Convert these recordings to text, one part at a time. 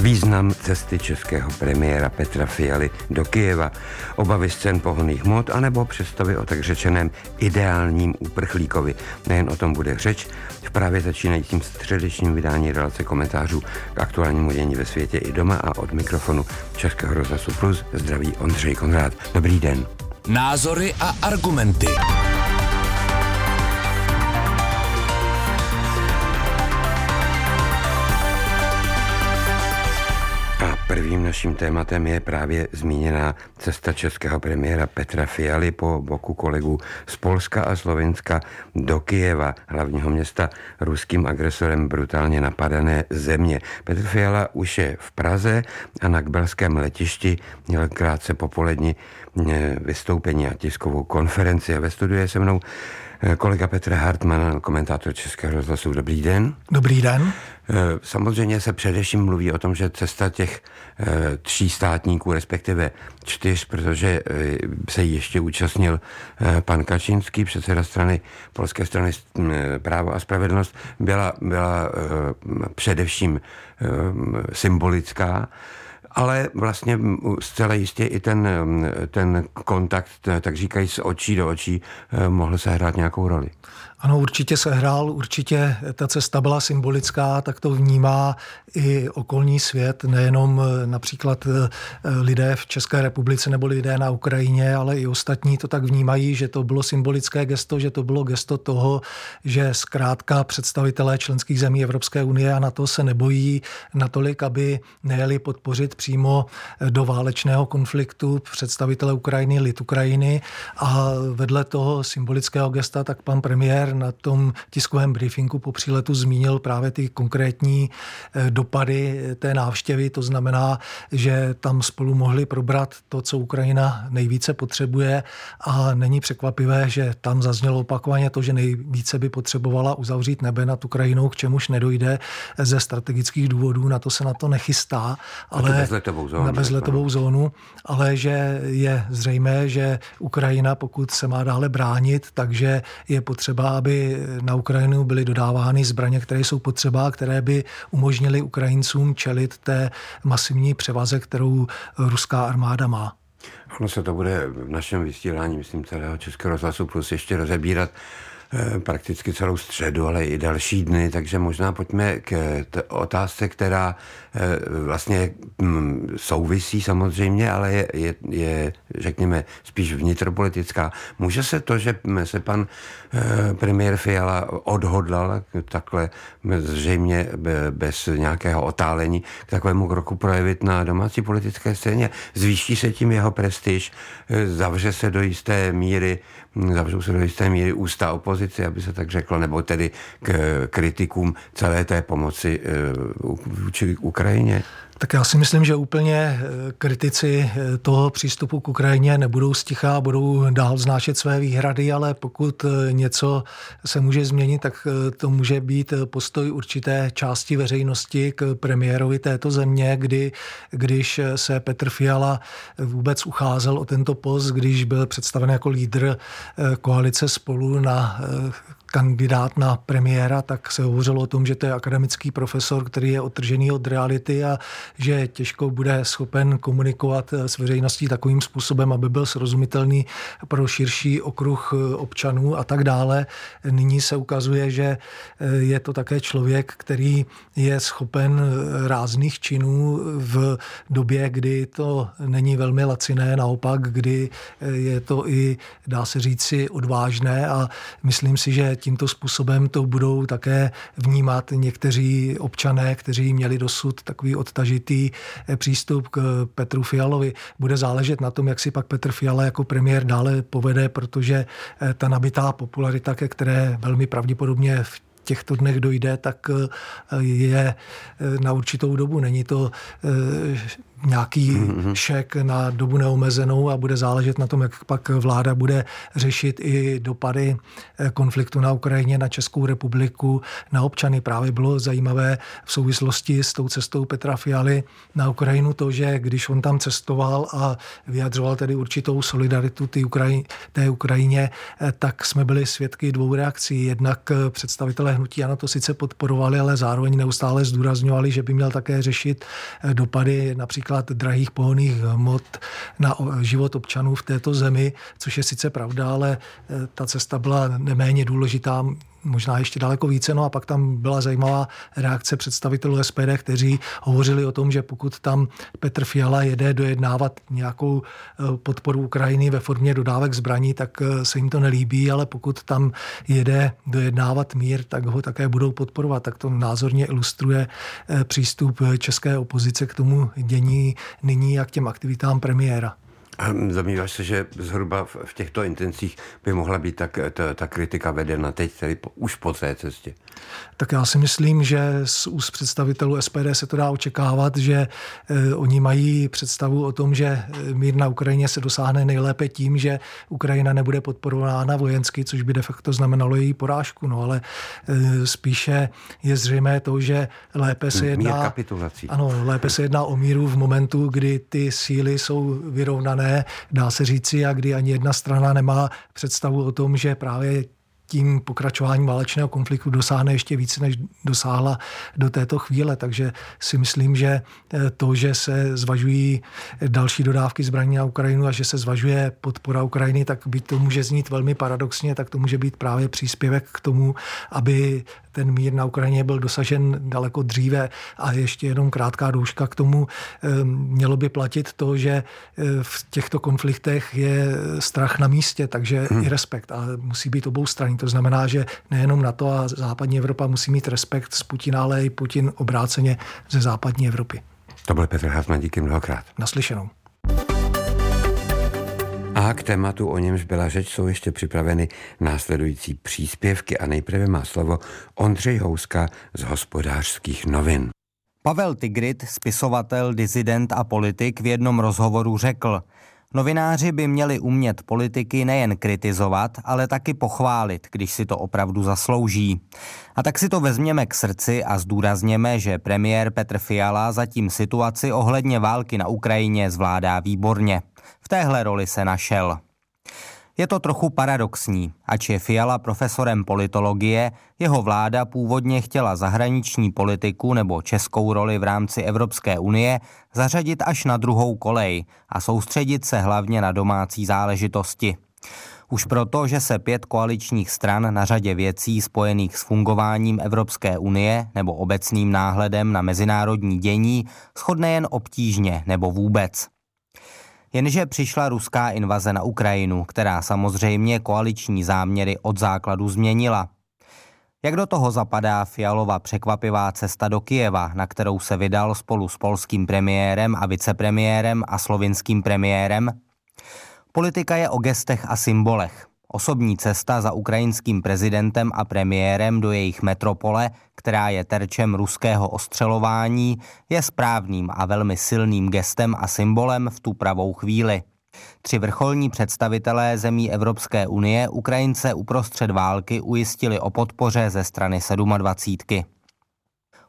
Význam cesty českého premiéra Petra Fialy do Kyjeva, obavy z cen pohonných hmot anebo představy o tak řečeném ideálním úprchlíkovi. Nejen o tom bude řeč v právě začínajícím středečním vydání relace komentářů k aktuálnímu dění ve světě i doma a od mikrofonu Českého rozhlasu Plus zdraví Ondřej Konrád. Dobrý den. Názory a argumenty. Prvním naším tématem je právě zmíněná cesta českého premiéra Petra Fialy po boku kolegů z Polska a Slovenska do Kijeva, hlavního města ruským agresorem brutálně napadené země. Petr Fiala už je v Praze a na Kbelském letišti měl krátce popolední eh, vystoupení a tiskovou konferenci. A ve studiu je se mnou kolega Petr Hartmann, komentátor Českého rozhlasu. Dobrý den. Dobrý den. Eh, samozřejmě se především mluví o tom, že cesta těch eh, tří státníků, respektive čtyř, protože eh, se ještě účastnil pan Kačínský, předseda strany, polské strany právo a spravedlnost, byla, byla především symbolická ale vlastně zcela jistě i ten, ten kontakt, tak říkají, z očí do očí mohl se hrát nějakou roli. Ano, určitě se hrál, určitě ta cesta byla symbolická, tak to vnímá i okolní svět, nejenom eh, například eh, lidé v České republice nebo lidé na Ukrajině, ale i ostatní to tak vnímají, že to bylo symbolické gesto, že to bylo gesto toho, že zkrátka představitelé členských zemí Evropské unie a na to se nebojí natolik, aby nejeli podpořit přímo eh, do válečného konfliktu představitele Ukrajiny, lid Ukrajiny. A vedle toho symbolického gesta tak pan premiér na tom tiskovém briefingu po příletu zmínil právě ty konkrétní eh, dopady té návštěvy. To znamená, že tam spolu mohli probrat to, co Ukrajina nejvíce potřebuje. A není překvapivé, že tam zaznělo opakovaně to, že nejvíce by potřebovala uzavřít nebe nad Ukrajinou, k čemuž nedojde ze strategických důvodů, na to se na to nechystá, ale bezletovou zónu, na bezletovou zónu, ale že je zřejmé, že Ukrajina, pokud se má dále bránit, takže je potřeba, aby na Ukrajinu byly dodávány zbraně, které jsou potřeba, které by umožnily Ukrajincům čelit té masivní převaze, kterou ruská armáda má. Ono se to bude v našem vysílání, myslím, celého Českého rozhlasu plus ještě rozebírat prakticky celou středu, ale i další dny, takže možná pojďme k otázce, která eh, vlastně hm, souvisí samozřejmě, ale je, je, je, řekněme, spíš vnitropolitická. Může se to, že se pan eh, premiér Fiala odhodlal takhle zřejmě bez nějakého otálení k takovému kroku projevit na domácí politické scéně? Zvýší se tím jeho prestiž, zavře se do jisté míry zavřou se do jisté míry ústa opozici, aby se tak řeklo, nebo tedy k kritikům celé té pomoci eh, vůči Ukrajině? Tak já si myslím, že úplně eh, kritici eh, toho přístupu k Ukrajině nebudou stichá, budou dál znášet své výhrady, ale pokud eh, něco se může změnit, tak to může být postoj určité části veřejnosti k premiérovi této země, kdy, když se Petr Fiala vůbec ucházel o tento post, když byl představen jako lídr koalice spolu na kandidát na premiéra, tak se hovořilo o tom, že to je akademický profesor, který je odtržený od reality a že těžko bude schopen komunikovat s veřejností takovým způsobem, aby byl srozumitelný pro širší okruh občanů a tak dále. Nyní se ukazuje, že je to také člověk, který je schopen rázných činů v době, kdy to není velmi laciné, naopak, kdy je to i, dá se říci, odvážné a myslím si, že tímto způsobem to budou také vnímat někteří občané, kteří měli dosud takový odtažitý eh, přístup k Petru Fialovi. Bude záležet na tom, jak si pak Petr Fiala jako premiér dále povede, protože eh, ta nabitá popularita, ke které velmi pravděpodobně v těchto dnech dojde, tak eh, je na určitou dobu. Není to nějaký mm-hmm. šek na dobu neomezenou a bude záležet na tom, jak pak vláda bude řešit i dopady eh, konfliktu na Ukrajině, na Českou republiku, na občany. Právě bylo zajímavé v souvislosti s tou cestou Petra Fialy na Ukrajinu to, že když on tam cestoval a vyjadřoval tedy určitou solidaritu té, Ukraji, té Ukrajině, eh, tak jsme byli svědky dvou reakcí. Jednak eh, představitelé hnutí ano to sice podporovali, ale zároveň neustále zdůrazňovali, že by měl také řešit dopady například drahých pohonných hmot na život občanů v této zemi, což je sice pravda, ale ta cesta byla neméně důležitá možná ještě daleko více. No a pak tam byla zajímavá reakce představitelů SPD, kteří hovořili o tom, že pokud tam Petr Fiala jede dojednávat nějakou eh, podporu Ukrajiny ve formě dodávek zbraní, tak eh, se jim to nelíbí, ale pokud tam jede dojednávat mír, tak ho také budou podporovat. Tak to názorně ilustruje eh, přístup české opozice k tomu dění nyní a k těm aktivitám premiéra. Zamýváš se, že zhruba v těchto intencích by mohla být tak, ta, ta kritika vedena teď, tedy po, už po té cestě? Tak já si myslím, že z úst představitelů SPD se to dá očekávat, že eh, oni mají představu o tom, že eh, mír na Ukrajině se dosáhne nejlépe tím, že Ukrajina nebude podporována vojensky, což by de facto znamenalo její porážku. No ale eh, spíše je zřejmé to, že lépe se jedná... Ano, lépe se jedná o míru v momentu, kdy ty síly jsou vyrovnané dá se říci, a kdy ani jedna strana nemá představu o tom, že právě tím pokračováním válečného konfliktu dosáhne ještě více, než dosáhla do této chvíle. Takže si myslím, že eh, to, že se zvažují další dodávky zbraní na Ukrajinu a že se zvažuje podpora Ukrajiny, tak byť to může znít velmi paradoxně, tak to může být právě příspěvek k tomu, aby ten mír na Ukrajině byl dosažen daleko dříve. A ještě jenom krátká douška k tomu. Ehm, mělo by platit to, že eh, v těchto konfliktech je strach na místě, takže hmm. i respekt. A musí být obou straní. To znamená, že nejenom na to a západní Evropa musí mít respekt z Putina, ale i Putin obráceně ze západní Evropy. To byl Petr Hartmann, díky mnohokrát. Naslyšenou. A k tématu, o němž byla řeč, jsou ještě připraveny následující příspěvky a nejprve má slovo Ondřej Houska z hospodářských novin. Pavel Tigrit, spisovatel, dizident a politik v jednom rozhovoru řekl, Novináři by měli umět politiky nejen kritizovat, ale taky pochválit, když si to opravdu zaslouží. A tak si to vezměme k srdci a zdůrazněme, že premiér Petr Fiala zatím situaci ohledně války na Ukrajině zvládá výborně. V téhle roli se našel. Je to trochu paradoxní, ač je Fiala profesorem politologie, jeho vláda původně chtěla zahraniční politiku nebo českou roli v rámci Evropské unie zařadit až na druhou kolej a soustředit se hlavně na domácí záležitosti. Už proto, že se pět koaličních stran na řadě věcí spojených s fungováním Evropské unie nebo obecným náhledem na mezinárodní dění shodne jen obtížně nebo vůbec. Jenže přišla ruská invaze na Ukrajinu, která samozřejmě koaliční záměry od základu změnila. Jak do toho zapadá Fialova překvapivá cesta do Kijeva, na kterou se vydal spolu s polským premiérem a vicepremiérem a slovinským premiérem? Politika je o gestech a symbolech. Osobní cesta za ukrajinským prezidentem a premiérem do jejich metropole, která je terčem ruského ostřelování, je správným a velmi silným gestem a symbolem v tu pravou chvíli. Tři vrcholní představitelé zemí Evropské unie Ukrajince uprostřed války ujistili o podpoře ze strany 27.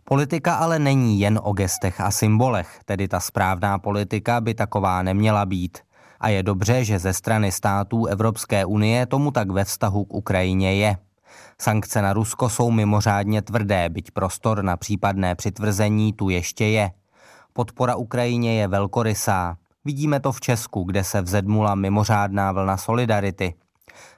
Politika ale není jen o gestech a symbolech, tedy ta správná politika by taková neměla být – a je dobře, že ze strany států Evropské unie tomu tak ve vztahu k Ukrajině je. Sankce na Rusko jsou mimořádně tvrdé, byť prostor na případné přitvrzení tu ještě je. Podpora Ukrajině je velkorysá. Vidíme to v Česku, kde se vzedmula mimořádná vlna solidarity.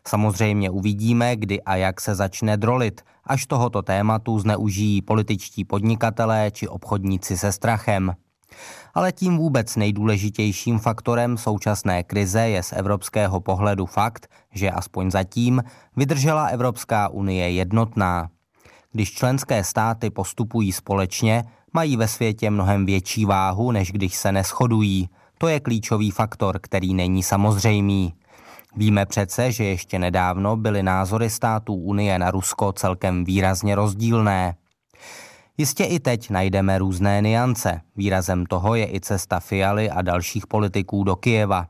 Samozřejmě uvidíme, kdy a jak se začne drolit, až tohoto tématu zneužijí političtí podnikatelé či obchodníci se strachem. Ale tím vůbec nejdůležitějším faktorem současné krize je z evropského pohledu fakt, že aspoň zatím vydržela Evropská unie jednotná. Když členské státy postupují společně, mají ve světě mnohem větší váhu, než když se neschodují. To je klíčový faktor, který není samozřejmý. Víme přece, že ještě nedávno byly názory států Unie na Rusko celkem výrazně rozdílné. Jistě i teď najdeme různé niance. Výrazem toho je i cesta Fialy a dalších politiků do Kijeva.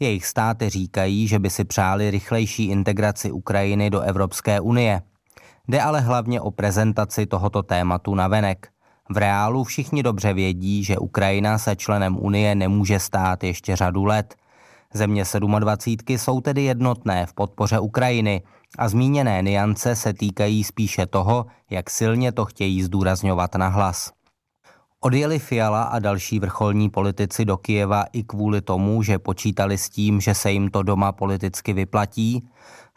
Jejich státy říkají, že by si přáli rychlejší integraci Ukrajiny do Evropské unie. Jde ale hlavně o prezentaci tohoto tématu na venek. V reálu všichni dobře vědí, že Ukrajina se členem Unie nemůže stát ještě řadu let. Země 27 jsou tedy jednotné v podpoře Ukrajiny a zmíněné niance se týkají spíše toho, jak silně to chtějí zdůrazňovat na hlas. Odjeli Fiala a další vrcholní politici do Kijeva i kvůli tomu, že počítali s tím, že se jim to doma politicky vyplatí?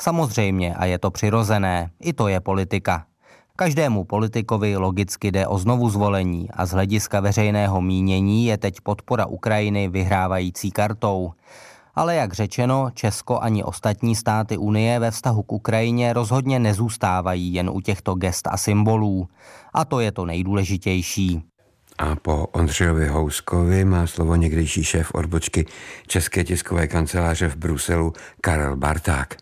Samozřejmě a je to přirozené, i to je politika. Každému politikovi logicky jde o znovu zvolení a z hlediska veřejného mínění je teď podpora Ukrajiny vyhrávající kartou. Ale jak řečeno, Česko ani ostatní státy Unie ve vztahu k Ukrajině rozhodně nezůstávají jen u těchto gest a symbolů. A to je to nejdůležitější. A po Ondřejovi Houskovi má slovo někdejší šéf odbočky České tiskové kanceláře v Bruselu Karel Barták.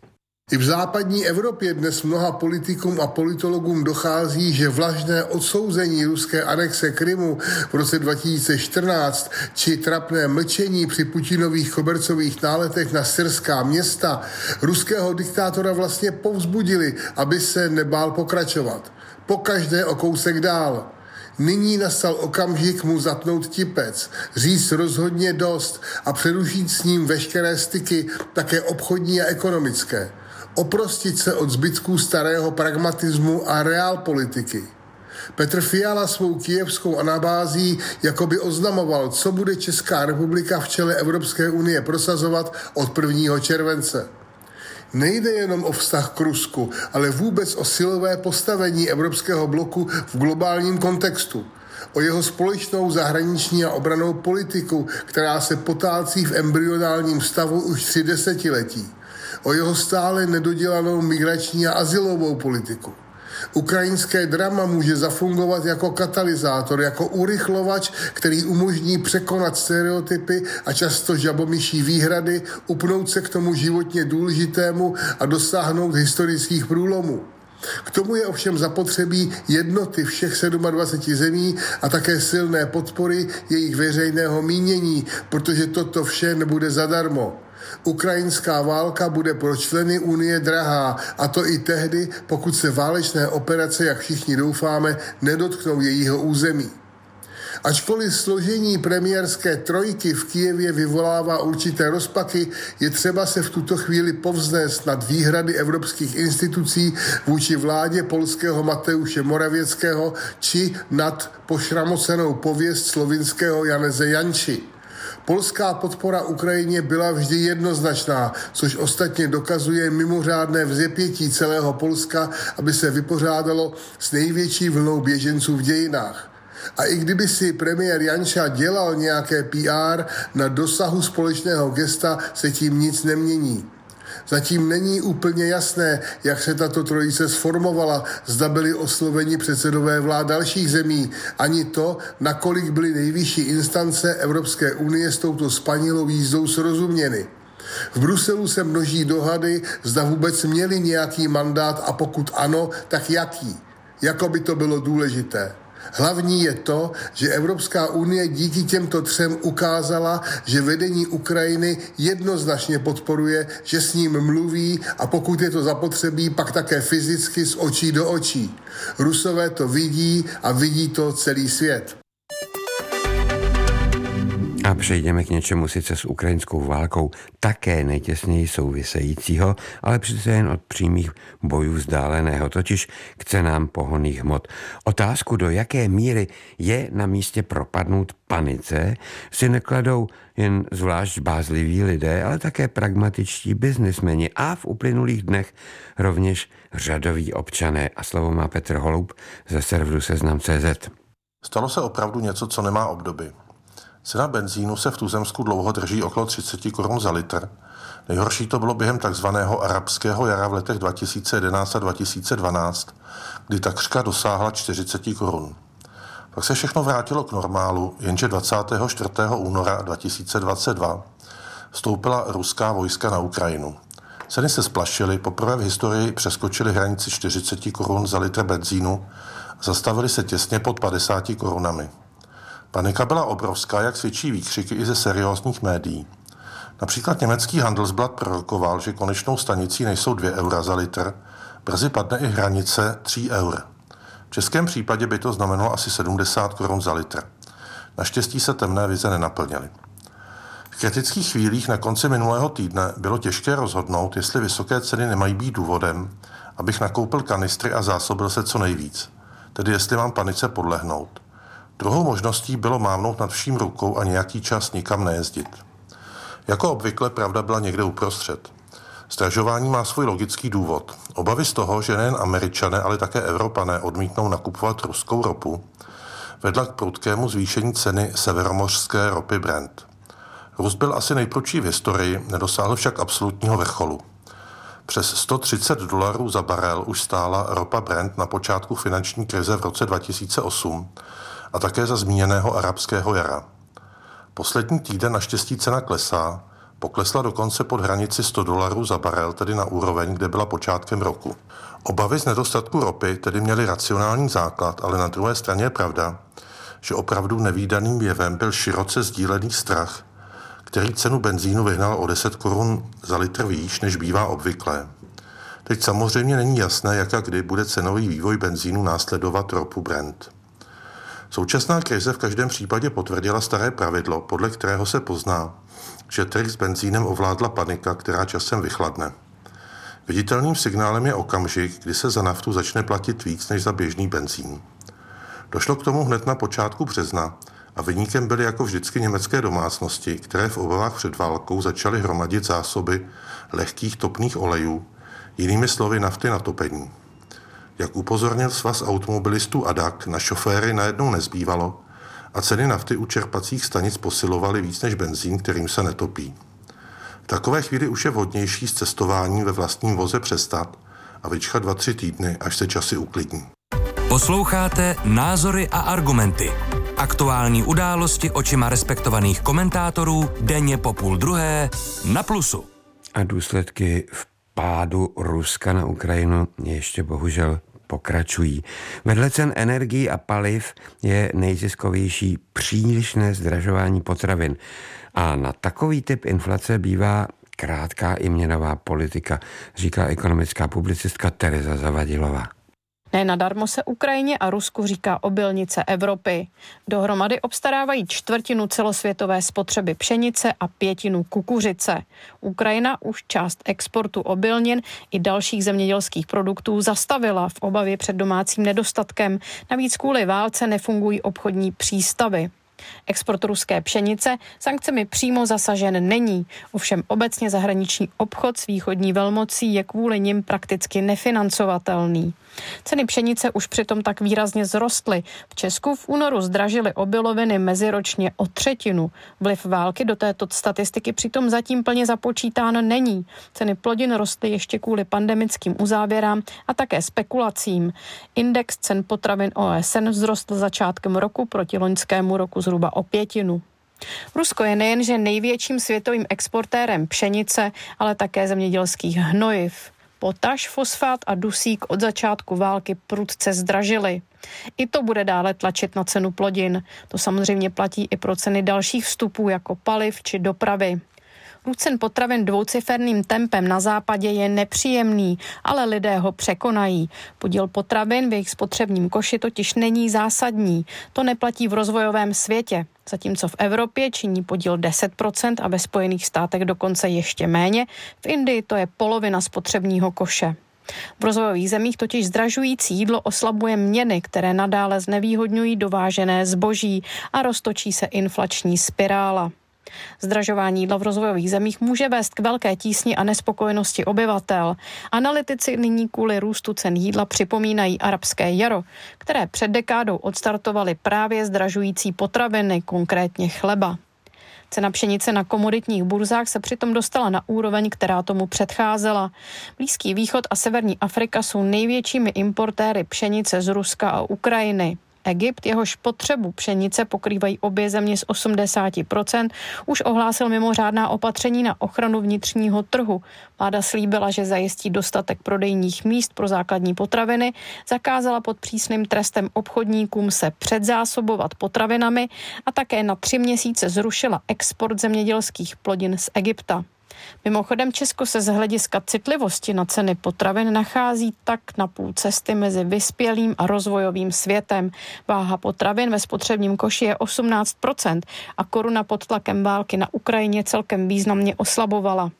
I v západní Evropě dnes mnoha politikům a politologům dochází, že vlažné odsouzení ruské anexe Krymu v roce 2014 či trapné mlčení při Putinových kobercových náletech na syrská města ruského diktátora vlastně povzbudili, aby se nebál pokračovat. Po každé o kousek dál. Nyní nastal okamžik mu zatnout tipec, říct rozhodně dost a přerušit s ním veškeré styky, také obchodní a ekonomické oprostit se od zbytků starého pragmatismu a realpolitiky. Petr Fiala svou kijevskou anabází jakoby oznamoval, co bude Česká republika v čele Evropské unie prosazovat od 1. července. Nejde jenom o vztah k Rusku, ale vůbec o silové postavení evropského bloku v globálním kontextu. O jeho společnou zahraniční a obranou politiku, která se potácí v embryonálním stavu už tři desetiletí o jeho stále nedodělanou migrační a asilovou politiku. Ukrajinské drama může zafungovat jako katalyzátor, jako urychlovač, který umožní překonat stereotypy a často žabomyší výhrady, upnout se k tomu životně důležitému a dosáhnout historických průlomů. K tomu je ovšem zapotřebí jednoty všech 27 zemí a také silné podpory jejich veřejného mínění, protože toto vše nebude zadarmo. Ukrajinská válka bude pro členy Unie drahá, a to i tehdy, pokud se válečné operace, jak všichni doufáme, nedotknou jejího území. Ačkoliv složení premiérské trojky v Kijevě vyvolává určité rozpaky, je třeba se v tuto chvíli povznést nad výhrady evropských institucí vůči vládě polského Mateuše Moravěckého či nad pošramocenou pověst slovinského Janeze Janči. Polská podpora Ukrajině byla vždy jednoznačná, což ostatně dokazuje mimořádné vzepětí celého Polska, aby se vypořádalo s největší vlnou běženců v dějinách. A i kdyby si premiér Janša dělal nějaké PR, na dosahu společného gesta se tím nic nemění. Zatím není úplně jasné, jak se tato trojice sformovala, zda byli osloveni předsedové vlád dalších zemí, ani to, nakolik byly nejvyšší instance Evropské unie s touto spanilou jízdou srozuměny. V Bruselu se množí dohady, zda vůbec měli nějaký mandát a pokud ano, tak jaký. Jako by to bylo důležité. Hlavní je to, že Evropská unie díky těmto třem ukázala, že vedení Ukrajiny jednoznačně podporuje, že s ním mluví a pokud je to zapotřebí, pak také fyzicky z očí do očí. Rusové to vidí a vidí to celý svět. A přejdeme k něčemu sice s ukrajinskou válkou také nejtěsněji souvisejícího, ale přece jen od přímých bojů vzdáleného, totiž k cenám pohonných hmot. Otázku, do jaké míry je na místě propadnout panice, si nekladou jen zvlášť bázliví lidé, ale také pragmatičtí biznismeni a v uplynulých dnech rovněž řadoví občané. A slovo má Petr Holub ze serveru Seznam.cz. Stalo se opravdu něco, co nemá obdoby. Cena benzínu se v Tuzemsku dlouho drží okolo 30 korun za litr. Nejhorší to bylo během takzvaného arabského jara v letech 2011 a 2012, kdy takřka dosáhla 40 korun. Pak se všechno vrátilo k normálu, jenže 24. února 2022 vstoupila ruská vojska na Ukrajinu. Ceny se splašily, poprvé v historii přeskočily hranici 40 korun za litr benzínu zastavily se těsně pod 50 korunami. Panika byla obrovská, jak svědčí výkřiky i ze seriózních médií. Například německý Handelsblatt prorokoval, že konečnou stanicí nejsou 2 eura za litr, brzy padne i hranice 3 eur. V českém případě by to znamenalo asi 70 korun za litr. Naštěstí se temné vize nenaplnily. V kritických chvílích na konci minulého týdne bylo těžké rozhodnout, jestli vysoké ceny nemají být důvodem, abych nakoupil kanistry a zásobil se co nejvíc, tedy jestli mám panice podlehnout. Druhou možností bylo mávnout nad vším rukou a nějaký čas nikam nejezdit. Jako obvykle pravda byla někde uprostřed. Stražování má svůj logický důvod. Obavy z toho, že nejen američané, ale také evropané odmítnou nakupovat ruskou ropu, vedla k prudkému zvýšení ceny severomořské ropy Brent. Růst byl asi nejprudší v historii, nedosáhl však absolutního vrcholu. Přes 130 dolarů za barel už stála ropa Brent na počátku finanční krize v roce 2008 a také za zmíněného arabského jara. Poslední týden naštěstí cena klesá, poklesla dokonce pod hranici 100 dolarů za barel, tedy na úroveň, kde byla počátkem roku. Obavy z nedostatku ropy tedy měly racionální základ, ale na druhé straně je pravda, že opravdu nevýdaným jevem byl široce sdílený strach, který cenu benzínu vyhnal o 10 korun za litr výš, než bývá obvyklé. Teď samozřejmě není jasné, jak a kdy bude cenový vývoj benzínu následovat ropu Brent. Současná krize v každém případě potvrdila staré pravidlo, podle kterého se pozná, že trh s benzínem ovládla panika, která časem vychladne. Viditelným signálem je okamžik, kdy se za naftu začne platit víc než za běžný benzín. Došlo k tomu hned na počátku března a vyníkem byly jako vždycky německé domácnosti, které v obavách před válkou začaly hromadit zásoby lehkých topných olejů, jinými slovy nafty na topení. Jak upozornil svaz automobilistů ADAC, na šoféry najednou nezbývalo a ceny nafty u čerpacích stanic posilovaly víc než benzín, kterým se netopí. V takové chvíli už je vhodnější s cestováním ve vlastním voze přestat a vyčkat dva, tři týdny, až se časy uklidní. Posloucháte Názory a argumenty. Aktuální události očima respektovaných komentátorů denně po půl druhé na Plusu. A důsledky v pádu Ruska na Ukrajinu ještě bohužel pokračují. Vedle cen energií a paliv je nejziskovější přílišné zdražování potravin. A na takový typ inflace bývá krátká i měnová politika, říká ekonomická publicistka Tereza Zavadilová. Ne nadarmo se Ukrajině a Rusku říká obilnice Evropy. Dohromady obstarávají čtvrtinu celosvětové spotřeby pšenice a pětinu kukuřice. Ukrajina už část exportu obilnin i dalších zemědělských produktů zastavila v obavě před domácím nedostatkem. Navíc kvůli válce nefungují obchodní přístavy. Export ruské pšenice sankcemi přímo zasažen není, ovšem obecně zahraniční obchod s východní velmocí je kvůli nim prakticky nefinancovatelný. Ceny pšenice už přitom tak výrazně zrostly. V Česku v únoru zdražily obiloviny meziročně o třetinu. Vliv války do této statistiky přitom zatím plně započítán není. Ceny plodin rostly ještě kvůli pandemickým uzávěrám a také spekulacím. Index cen potravin OSN vzrostl začátkem roku proti loňskému roku zhruba o pětinu. Rusko je nejenže největším světovým exportérem pšenice, ale také zemědělských hnojiv. Potaž, fosfát a dusík od začátku války prudce zdražily. I to bude dále tlačit na cenu plodin. To samozřejmě platí i pro ceny dalších vstupů jako paliv či dopravy. Růst cen potravin dvouciferným tempem na západě je nepříjemný, ale lidé ho překonají. Podíl potravin v jejich spotřebním koši totiž není zásadní. To neplatí v rozvojovém světě. Zatímco v Evropě činí podíl 10% a ve Spojených státech dokonce ještě méně, v Indii to je polovina spotřebního koše. V rozvojových zemích totiž zdražující jídlo oslabuje měny, které nadále znevýhodňují dovážené zboží a roztočí se inflační spirála. Zdražování jídla v rozvojových zemích může vést k velké tísni a nespokojenosti obyvatel. Analytici nyní kvůli růstu cen jídla připomínají arabské jaro, které před dekádou odstartovaly právě zdražující potraviny, konkrétně chleba. Cena pšenice na komoditních burzách se přitom dostala na úroveň, která tomu předcházela. Blízký východ a severní Afrika jsou největšími importéry pšenice z Ruska a Ukrajiny. Egypt, jehož potřebu pšenice pokrývají obě země z 80%, už ohlásil mimořádná opatření na ochranu vnitřního trhu. Vláda slíbila, že zajistí dostatek prodejních míst pro základní potraviny, zakázala pod přísným trestem obchodníkům se předzásobovat potravinami a také na tři měsíce zrušila export zemědělských plodin z Egypta. Mimochodem Česko se z hlediska citlivosti na ceny potravin nachází tak na půl cesty mezi vyspělým a rozvojovým světem. Váha potravin ve spotřebním koši je 18% a koruna pod tlakem války na Ukrajině celkem významně oslabovala.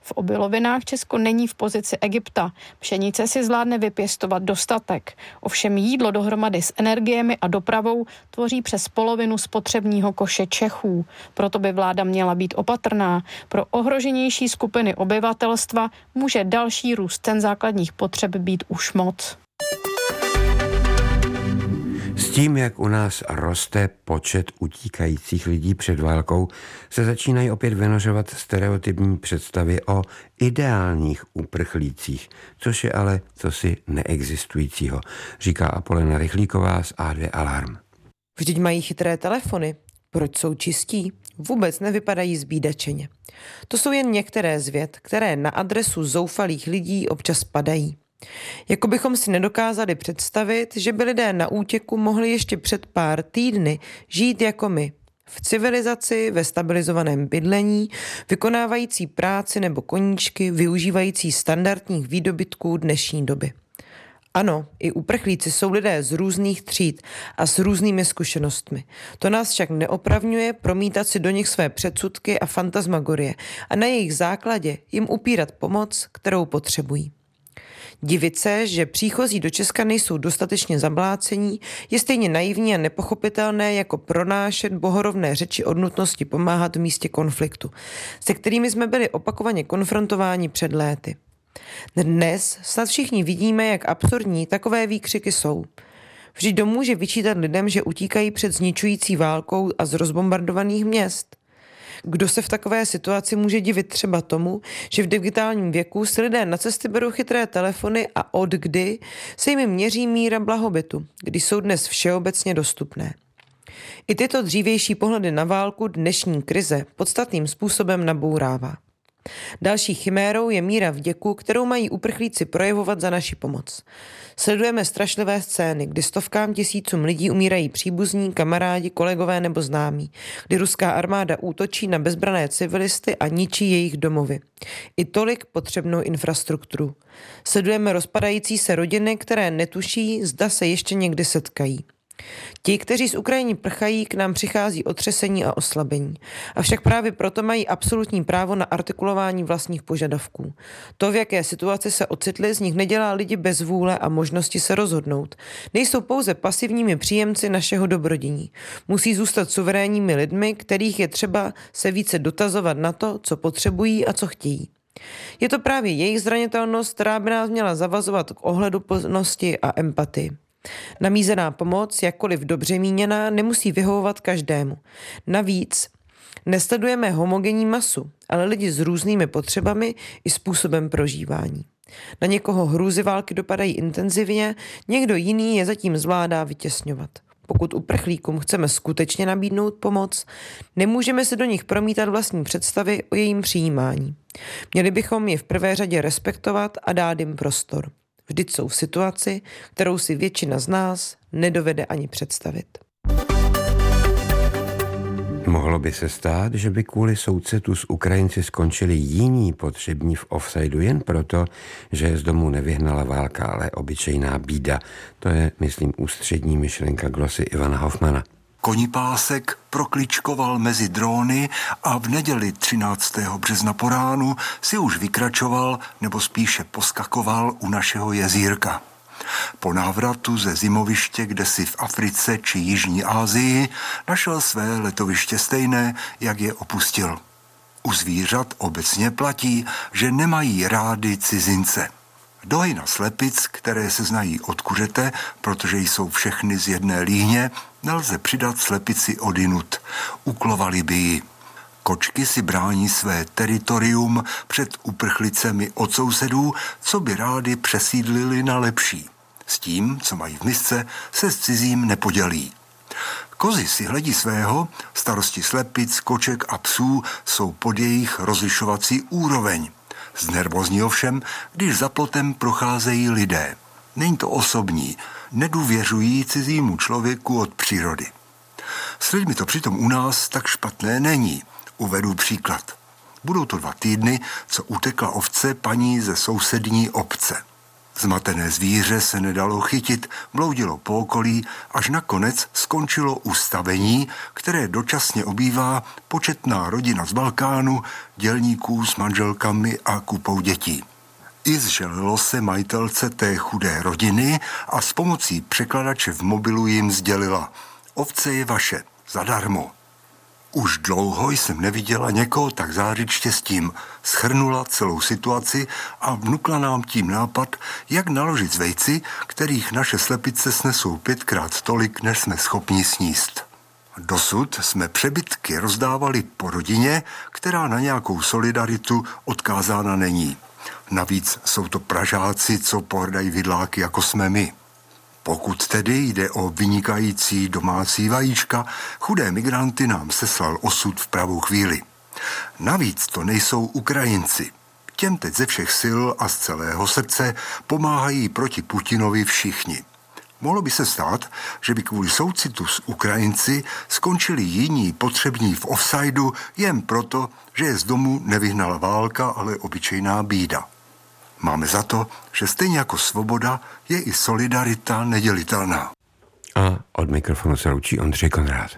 V obilovinách Česko není v pozici Egypta. Pšenice si zvládne vypěstovat dostatek. Ovšem jídlo dohromady s energiemi a dopravou tvoří přes polovinu spotřebního koše Čechů. Proto by vláda měla být opatrná. Pro ohroženější skupiny obyvatelstva může další růst cen základních potřeb být už moc tím, jak u nás roste počet utíkajících lidí před válkou, se začínají opět vynožovat stereotypní představy o ideálních uprchlících, což je ale cosi neexistujícího, říká Apolena Rychlíková z A2 Alarm. Vždyť mají chytré telefony. Proč jsou čistí? Vůbec nevypadají zbídačeně. To jsou jen některé z věd, které na adresu zoufalých lidí občas padají. Jako bychom si nedokázali představit, že by lidé na útěku mohli ještě před pár týdny žít jako my. V civilizaci, ve stabilizovaném bydlení, vykonávající práci nebo koníčky, využívající standardních výdobytků dnešní doby. Ano, i uprchlíci jsou lidé z různých tříd a s různými zkušenostmi. To nás však neopravňuje promítat si do nich své předsudky a fantasmagorie a na jejich základě jim upírat pomoc, kterou potřebují. Divit se, že příchozí do Česka nejsou dostatečně zablácení, je stejně naivní a nepochopitelné jako pronášet bohorovné řeči o nutnosti pomáhat v místě konfliktu, se kterými jsme byli opakovaně konfrontováni před léty. Dnes snad všichni vidíme, jak absurdní takové výkřiky jsou. Vždyť domůže vyčítat lidem, že utíkají před zničující válkou a z rozbombardovaných měst. Kdo se v takové situaci může divit třeba tomu, že v digitálním věku si lidé na cesty berou chytré telefony a od kdy se jim měří míra blahobytu, když jsou dnes všeobecně dostupné. I tyto dřívější pohledy na válku dnešní krize podstatným způsobem nabourává. Další chimérou je míra vděku, kterou mají uprchlíci projevovat za naši pomoc. Sledujeme strašlivé scény, kdy stovkám tisícům lidí umírají příbuzní, kamarádi, kolegové nebo známí, kdy ruská armáda útočí na bezbrané civilisty a ničí jejich domovy. I tolik potřebnou infrastrukturu. Sledujeme rozpadající se rodiny, které netuší, zda se ještě někdy setkají. Ti, kteří z Ukrajiny prchají, k nám přichází otřesení a oslabení. Avšak právě proto mají absolutní právo na artikulování vlastních požadavků. To, v jaké situaci se ocitli, z nich nedělá lidi bez vůle a možnosti se rozhodnout. Nejsou pouze pasivními příjemci našeho dobrodění. Musí zůstat suverénními lidmi, kterých je třeba se více dotazovat na to, co potřebují a co chtějí. Je to právě jejich zranitelnost, která by nás měla zavazovat k ohledu plnosti a empatii. Namízená pomoc, jakkoliv dobře míněná, nemusí vyhovovat každému. Navíc nesledujeme homogenní masu, ale lidi s různými potřebami i způsobem prožívání. Na někoho hrůzy války dopadají intenzivně, někdo jiný je zatím zvládá vytěsňovat. Pokud uprchlíkům chceme skutečně nabídnout pomoc, nemůžeme se do nich promítat vlastní představy o jejím přijímání. Měli bychom je v prvé řadě respektovat a dát jim prostor. Vždyť jsou v situaci, kterou si většina z nás nedovede ani představit. Mohlo by se stát, že by kvůli soucetu s Ukrajinci skončili jiní potřební v offsideu jen proto, že je z domu nevyhnala válka, ale obyčejná bída. To je, myslím, ústřední myšlenka glosy Ivana Hoffmana. Konipásek prokličkoval mezi dróny a v neděli 13. března po ránu si už vykračoval nebo spíše poskakoval u našeho jezírka. Po návratu ze zimoviště, kde si v Africe či Jižní Asii, našel své letoviště stejné, jak je opustil. U zvířat obecně platí, že nemají rády cizince. Dohyna slepic, které se znají od kuřete, protože jsou všechny z jedné líhně, nelze přidat slepici odinut. Uklovali by ji. Kočky si brání své teritorium před uprchlicemi od sousedů, co by rádi přesídlili na lepší. S tím, co mají v misce, se s cizím nepodělí. Kozy si hledí svého, starosti slepic, koček a psů jsou pod jejich rozlišovací úroveň. Znervozní ovšem, když za plotem procházejí lidé. Není to osobní, nedůvěřují cizímu člověku od přírody. S lidmi to přitom u nás tak špatné není. Uvedu příklad. Budou to dva týdny, co utekla ovce paní ze sousední obce. Zmatené zvíře se nedalo chytit, bloudilo po okolí, až nakonec skončilo ustavení, které dočasně obývá početná rodina z Balkánu, dělníků s manželkami a kupou dětí. I zželilo se majitelce té chudé rodiny a s pomocí překladače v mobilu jim sdělila Ovce je vaše, zadarmo. Už dlouho jsem neviděla někoho tak zářit štěstím. Schrnula celou situaci a vnukla nám tím nápad, jak naložit z vejci, kterých naše slepice snesou pětkrát tolik, než jsme schopni sníst. Dosud jsme přebytky rozdávali po rodině, která na nějakou solidaritu odkázána není. Navíc jsou to Pražáci, co pohrdají vidláky, jako jsme my. Pokud tedy jde o vynikající domácí vajíčka, chudé migranty nám seslal osud v pravou chvíli. Navíc to nejsou Ukrajinci. Těm teď ze všech sil a z celého srdce pomáhají proti Putinovi všichni. Mohlo by se stát, že by kvůli soucitu s Ukrajinci skončili jiní potřební v offsideu jen proto, že je z domu nevyhnala válka, ale obyčejná bída. Máme za to, že stejně jako svoboda je i solidarita nedělitelná. A od mikrofonu se loučí Ondřej Konrád.